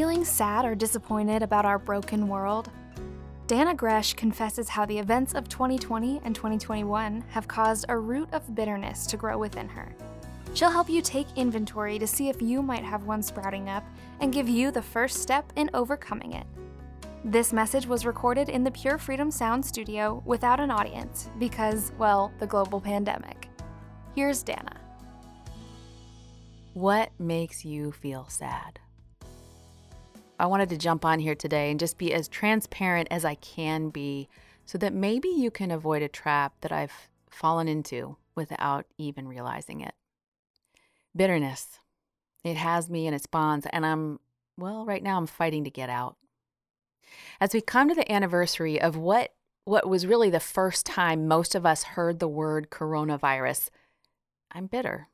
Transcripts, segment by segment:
feeling sad or disappointed about our broken world? Dannah Gresh confesses how the events of 2020 and 2021 have caused a root of bitterness to grow within her. She'll help you take inventory to see if you might have one sprouting up and give you the first step in overcoming it. This message was recorded in the Pure Freedom Sound studio without an audience because, well, the global pandemic. Here's Dannah. What makes you feel sad? I wanted to jump on here today and just be as transparent as I can be so that maybe you can avoid a trap that I've fallen into without even realizing it. Bitterness. It has me in its bonds, and I'm, well, right now I'm fighting to get out. As we come to the anniversary of what what was really the first time most of us heard the word coronavirus, I'm bitter.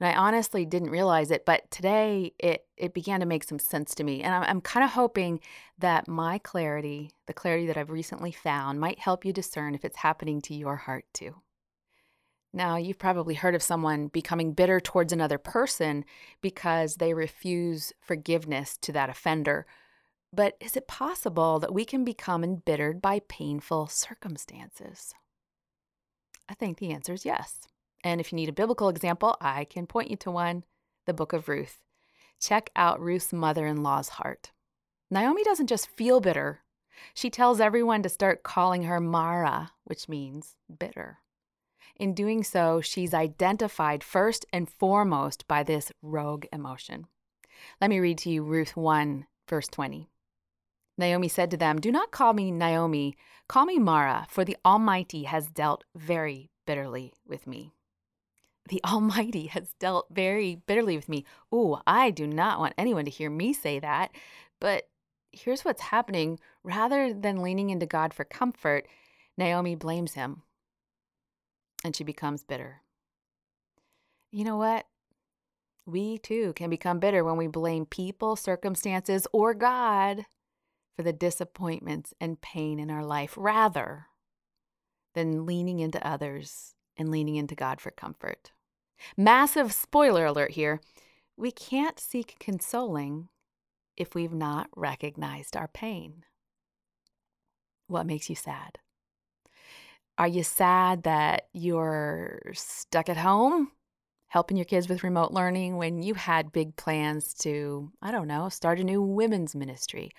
And I honestly didn't realize it, but today it, it began to make some sense to me. And I'm, I'm kind of hoping that my clarity, the clarity that I've recently found, might help you discern if it's happening to your heart too. Now, you've probably heard of someone becoming bitter towards another person because they refuse forgiveness to that offender but is it possible that we can become embittered by painful circumstances? I think the answer is yes. And if you need a biblical example, I can point you to one the book of Ruth. Check out Ruth's mother in law's heart. Naomi doesn't just feel bitter, she tells everyone to start calling her Mara, which means bitter. In doing so, she's identified first and foremost by this rogue emotion. Let me read to you Ruth 1, verse 20. Naomi said to them, Do not call me Naomi, call me Mara, for the Almighty has dealt very bitterly with me. The Almighty has dealt very bitterly with me. Ooh, I do not want anyone to hear me say that. But here's what's happening. Rather than leaning into God for comfort, Naomi blames him and she becomes bitter. You know what? We too can become bitter when we blame people, circumstances, or God for the disappointments and pain in our life rather than leaning into others and leaning into God for comfort. Massive spoiler alert here we can't seek consoling if we've not recognized our pain. What makes you sad? Are you sad that you're stuck at home helping your kids with remote learning when you had big plans to, I don't know, start a new women's ministry?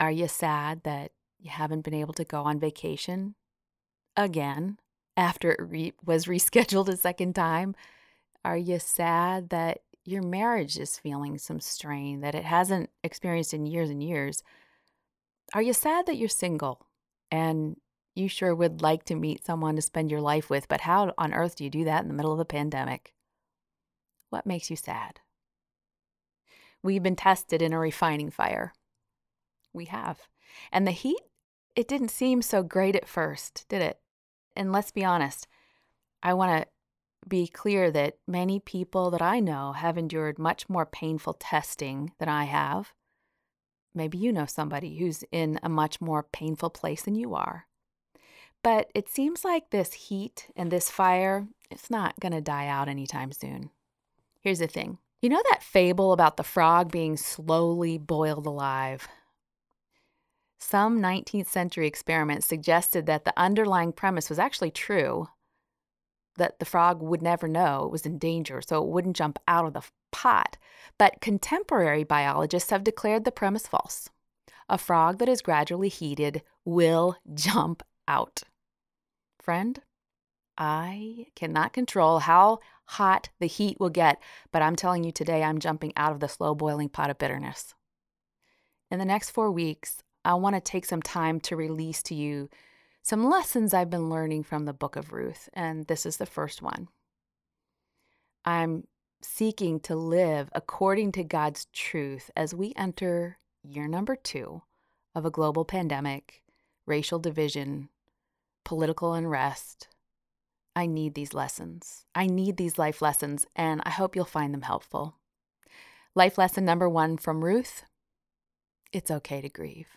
Are you sad that you haven't been able to go on vacation again after it re- was rescheduled a second time? Are you sad that your marriage is feeling some strain that it hasn't experienced in years and years? Are you sad that you're single and you sure would like to meet someone to spend your life with, but how on earth do you do that in the middle of a pandemic? What makes you sad? We've been tested in a refining fire we have. And the heat, it didn't seem so great at first, did it? And let's be honest, I want to be clear that many people that I know have endured much more painful testing than I have. Maybe you know somebody who's in a much more painful place than you are. But it seems like this heat and this fire, it's not going to die out anytime soon. Here's the thing you know that fable about the frog being slowly boiled alive? Some 19th century experiments suggested that the underlying premise was actually true that the frog would never know it was in danger, so it wouldn't jump out of the pot. But contemporary biologists have declared the premise false. A frog that is gradually heated will jump out. Friend, I cannot control how hot the heat will get, but I'm telling you today, I'm jumping out of the slow boiling pot of bitterness. In the next four weeks, I want to take some time to release to you some lessons I've been learning from the book of Ruth, and this is the first one. I'm seeking to live according to God's truth as we enter year number two of a global pandemic, racial division, political unrest. I need these lessons. I need these life lessons, and I hope you'll find them helpful. Life lesson number one from Ruth it's okay to grieve.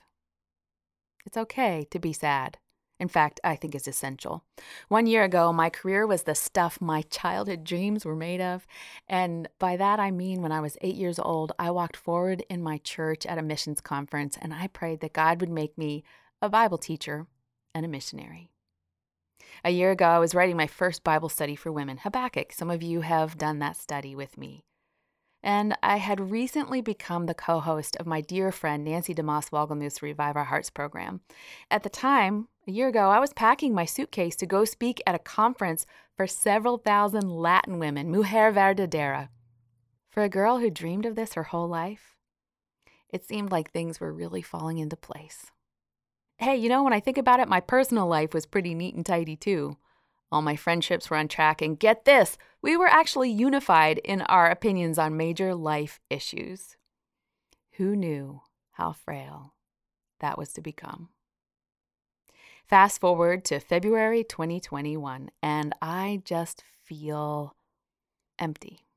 It's okay to be sad. In fact, I think is essential. One year ago, my career was the stuff my childhood dreams were made of. And by that, I mean when I was eight years old, I walked forward in my church at a missions conference and I prayed that God would make me a Bible teacher and a missionary. A year ago, I was writing my first Bible study for women, Habakkuk. Some of you have done that study with me. And I had recently become the co host of my dear friend Nancy DeMoss Wolgemuth's Revive Our Hearts program. At the time, a year ago, I was packing my suitcase to go speak at a conference for several thousand Latin women, Mujer Verdadera. For a girl who dreamed of this her whole life, it seemed like things were really falling into place. Hey, you know, when I think about it, my personal life was pretty neat and tidy too. All my friendships were on track, and get this, we were actually unified in our opinions on major life issues. Who knew how frail that was to become? Fast forward to February 2021, and I just feel empty.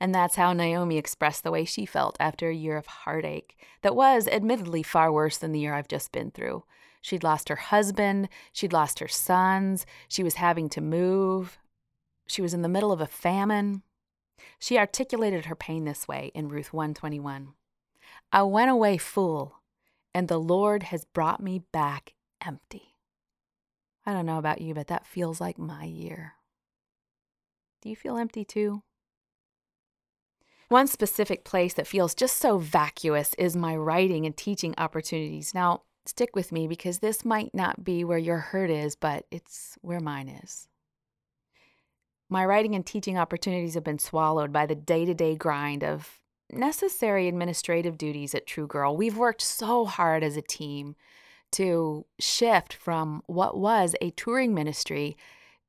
And that's how Naomi expressed the way she felt after a year of heartache that was admittedly far worse than the year I've just been through. She'd lost her husband, she'd lost her sons, she was having to move, she was in the middle of a famine. She articulated her pain this way in Ruth 121. I went away full, and the Lord has brought me back empty. I don't know about you, but that feels like my year. Do you feel empty too? One specific place that feels just so vacuous is my writing and teaching opportunities. Now, stick with me because this might not be where your hurt is, but it's where mine is. My writing and teaching opportunities have been swallowed by the day to day grind of necessary administrative duties at True Girl. We've worked so hard as a team to shift from what was a touring ministry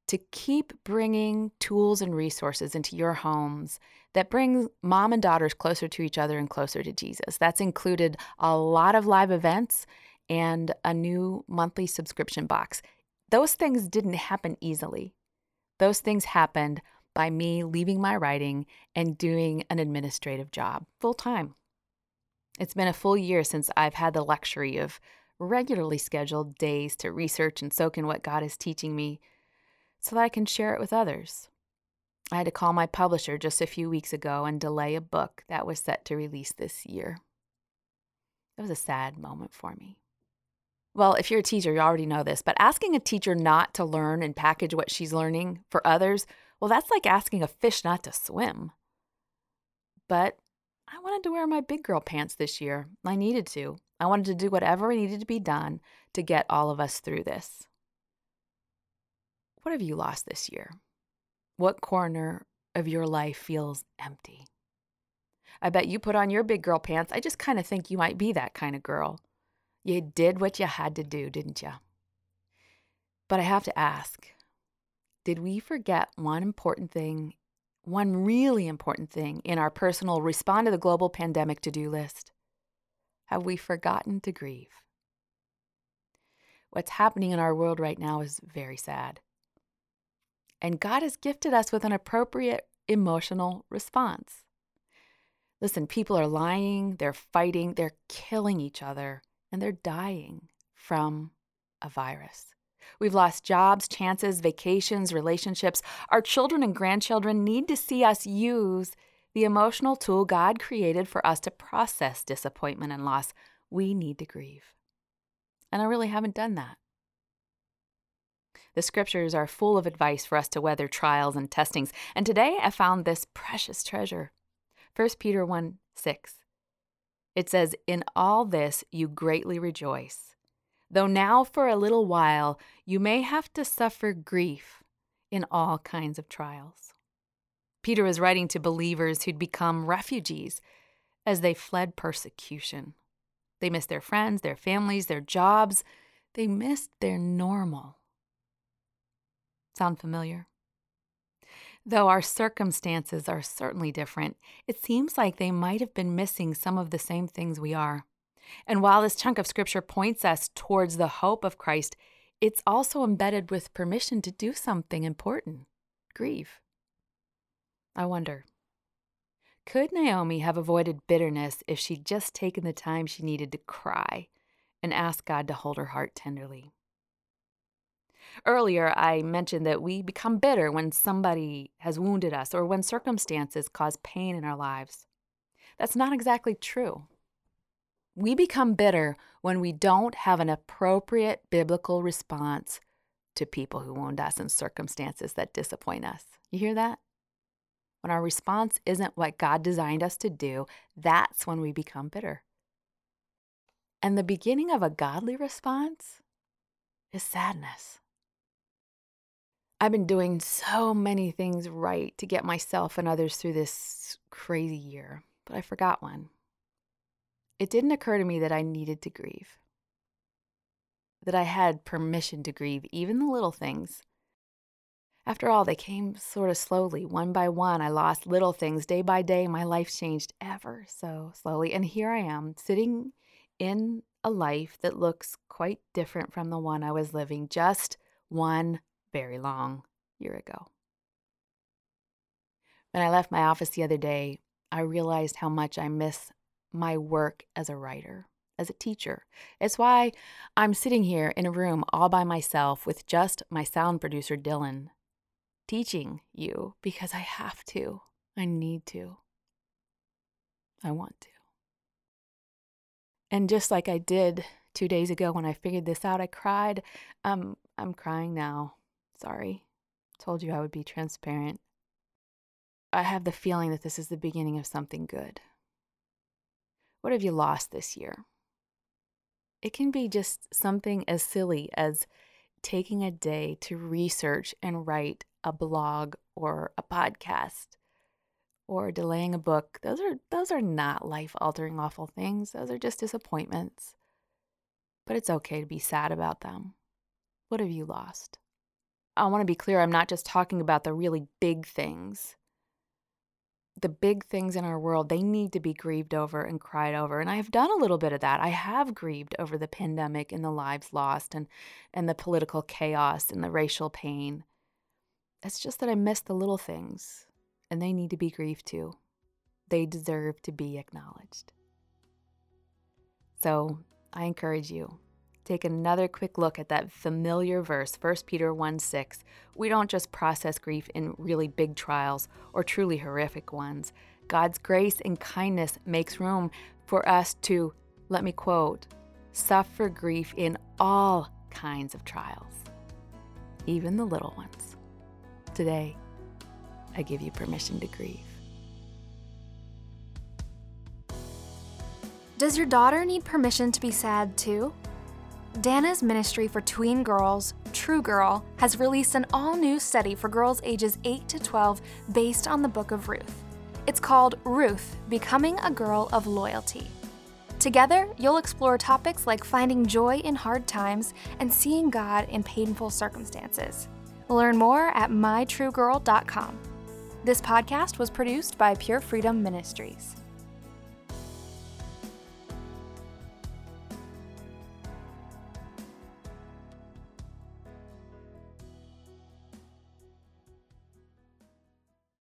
to keep bringing tools and resources into your homes that bring mom and daughters closer to each other and closer to Jesus. That's included a lot of live events and a new monthly subscription box. Those things didn't happen easily. Those things happened by me leaving my writing and doing an administrative job full time. It's been a full year since I've had the luxury of regularly scheduled days to research and soak in what God is teaching me so that I can share it with others. I had to call my publisher just a few weeks ago and delay a book that was set to release this year. It was a sad moment for me. Well, if you're a teacher, you already know this, but asking a teacher not to learn and package what she's learning for others, well, that's like asking a fish not to swim. But I wanted to wear my big girl pants this year. I needed to. I wanted to do whatever needed to be done to get all of us through this. What have you lost this year? What corner of your life feels empty? I bet you put on your big girl pants. I just kind of think you might be that kind of girl. You did what you had to do, didn't you? But I have to ask did we forget one important thing, one really important thing in our personal respond to the global pandemic to do list? Have we forgotten to grieve? What's happening in our world right now is very sad. And God has gifted us with an appropriate emotional response. Listen, people are lying, they're fighting, they're killing each other and they're dying from a virus. We've lost jobs, chances, vacations, relationships. Our children and grandchildren need to see us use the emotional tool God created for us to process disappointment and loss. We need to grieve. And I really haven't done that. The scriptures are full of advice for us to weather trials and testings, and today I found this precious treasure. 1 Peter 1 6. It says, In all this you greatly rejoice, though now for a little while you may have to suffer grief in all kinds of trials. Peter is writing to believers who'd become refugees as they fled persecution. They missed their friends, their families, their jobs. They missed their normal. Sound familiar? Though our circumstances are certainly different, it seems like they might have been missing some of the same things we are. And while this chunk of scripture points us towards the hope of Christ, it's also embedded with permission to do something important grieve. I wonder could Naomi have avoided bitterness if she'd just taken the time she needed to cry and ask God to hold her heart tenderly? Earlier, I mentioned that we become bitter when somebody has wounded us or when circumstances cause pain in our lives. That's not exactly true. We become bitter when we don't have an appropriate biblical response to people who wound us and circumstances that disappoint us. You hear that? When our response isn't what God designed us to do, that's when we become bitter. And the beginning of a godly response is sadness. I've been doing so many things right to get myself and others through this crazy year, but I forgot one. It didn't occur to me that I needed to grieve, that I had permission to grieve, even the little things. After all, they came sort of slowly, one by one. I lost little things day by day. My life changed ever so slowly. And here I am, sitting in a life that looks quite different from the one I was living just one very long year ago. When I left my office the other day, I realized how much I miss my work as a writer, as a teacher. It's why I'm sitting here in a room all by myself with just my sound producer, Dylan, teaching you because I have to. I need to. I want to. And just like I did two days ago when I figured this out, I cried. Um, I'm crying now. Sorry. Told you I would be transparent. I have the feeling that this is the beginning of something good. What have you lost this year? It can be just something as silly as taking a day to research and write a blog or a podcast or delaying a book, those are those are not life-altering awful things. Those are just disappointments. But it's okay to be sad about them. What have you lost? I want to be clear, I'm not just talking about the really big things. The big things in our world, they need to be grieved over and cried over. And I've done a little bit of that. I have grieved over the pandemic and the lives lost and, and the political chaos and the racial pain. It's just that I miss the little things and they need to be grieved too. They deserve to be acknowledged. So I encourage you, take another quick look at that familiar verse, 1 Peter 1 6. We don't just process grief in really big trials or truly horrific ones. God's grace and kindness makes room for us to, let me quote, suffer grief in all kinds of trials, even the little ones. Today, I give you permission to grieve. Does your daughter need permission to be sad too? Dannah's ministry for tween girls, True Girl, has released an all new study for girls ages 8 to 12 based on the book of Ruth. It's called Ruth Becoming a Girl of Loyalty. Together, you'll explore topics like finding joy in hard times and seeing God in painful circumstances. Learn more at mytruegirl.com. This podcast was produced by Pure Freedom Ministries.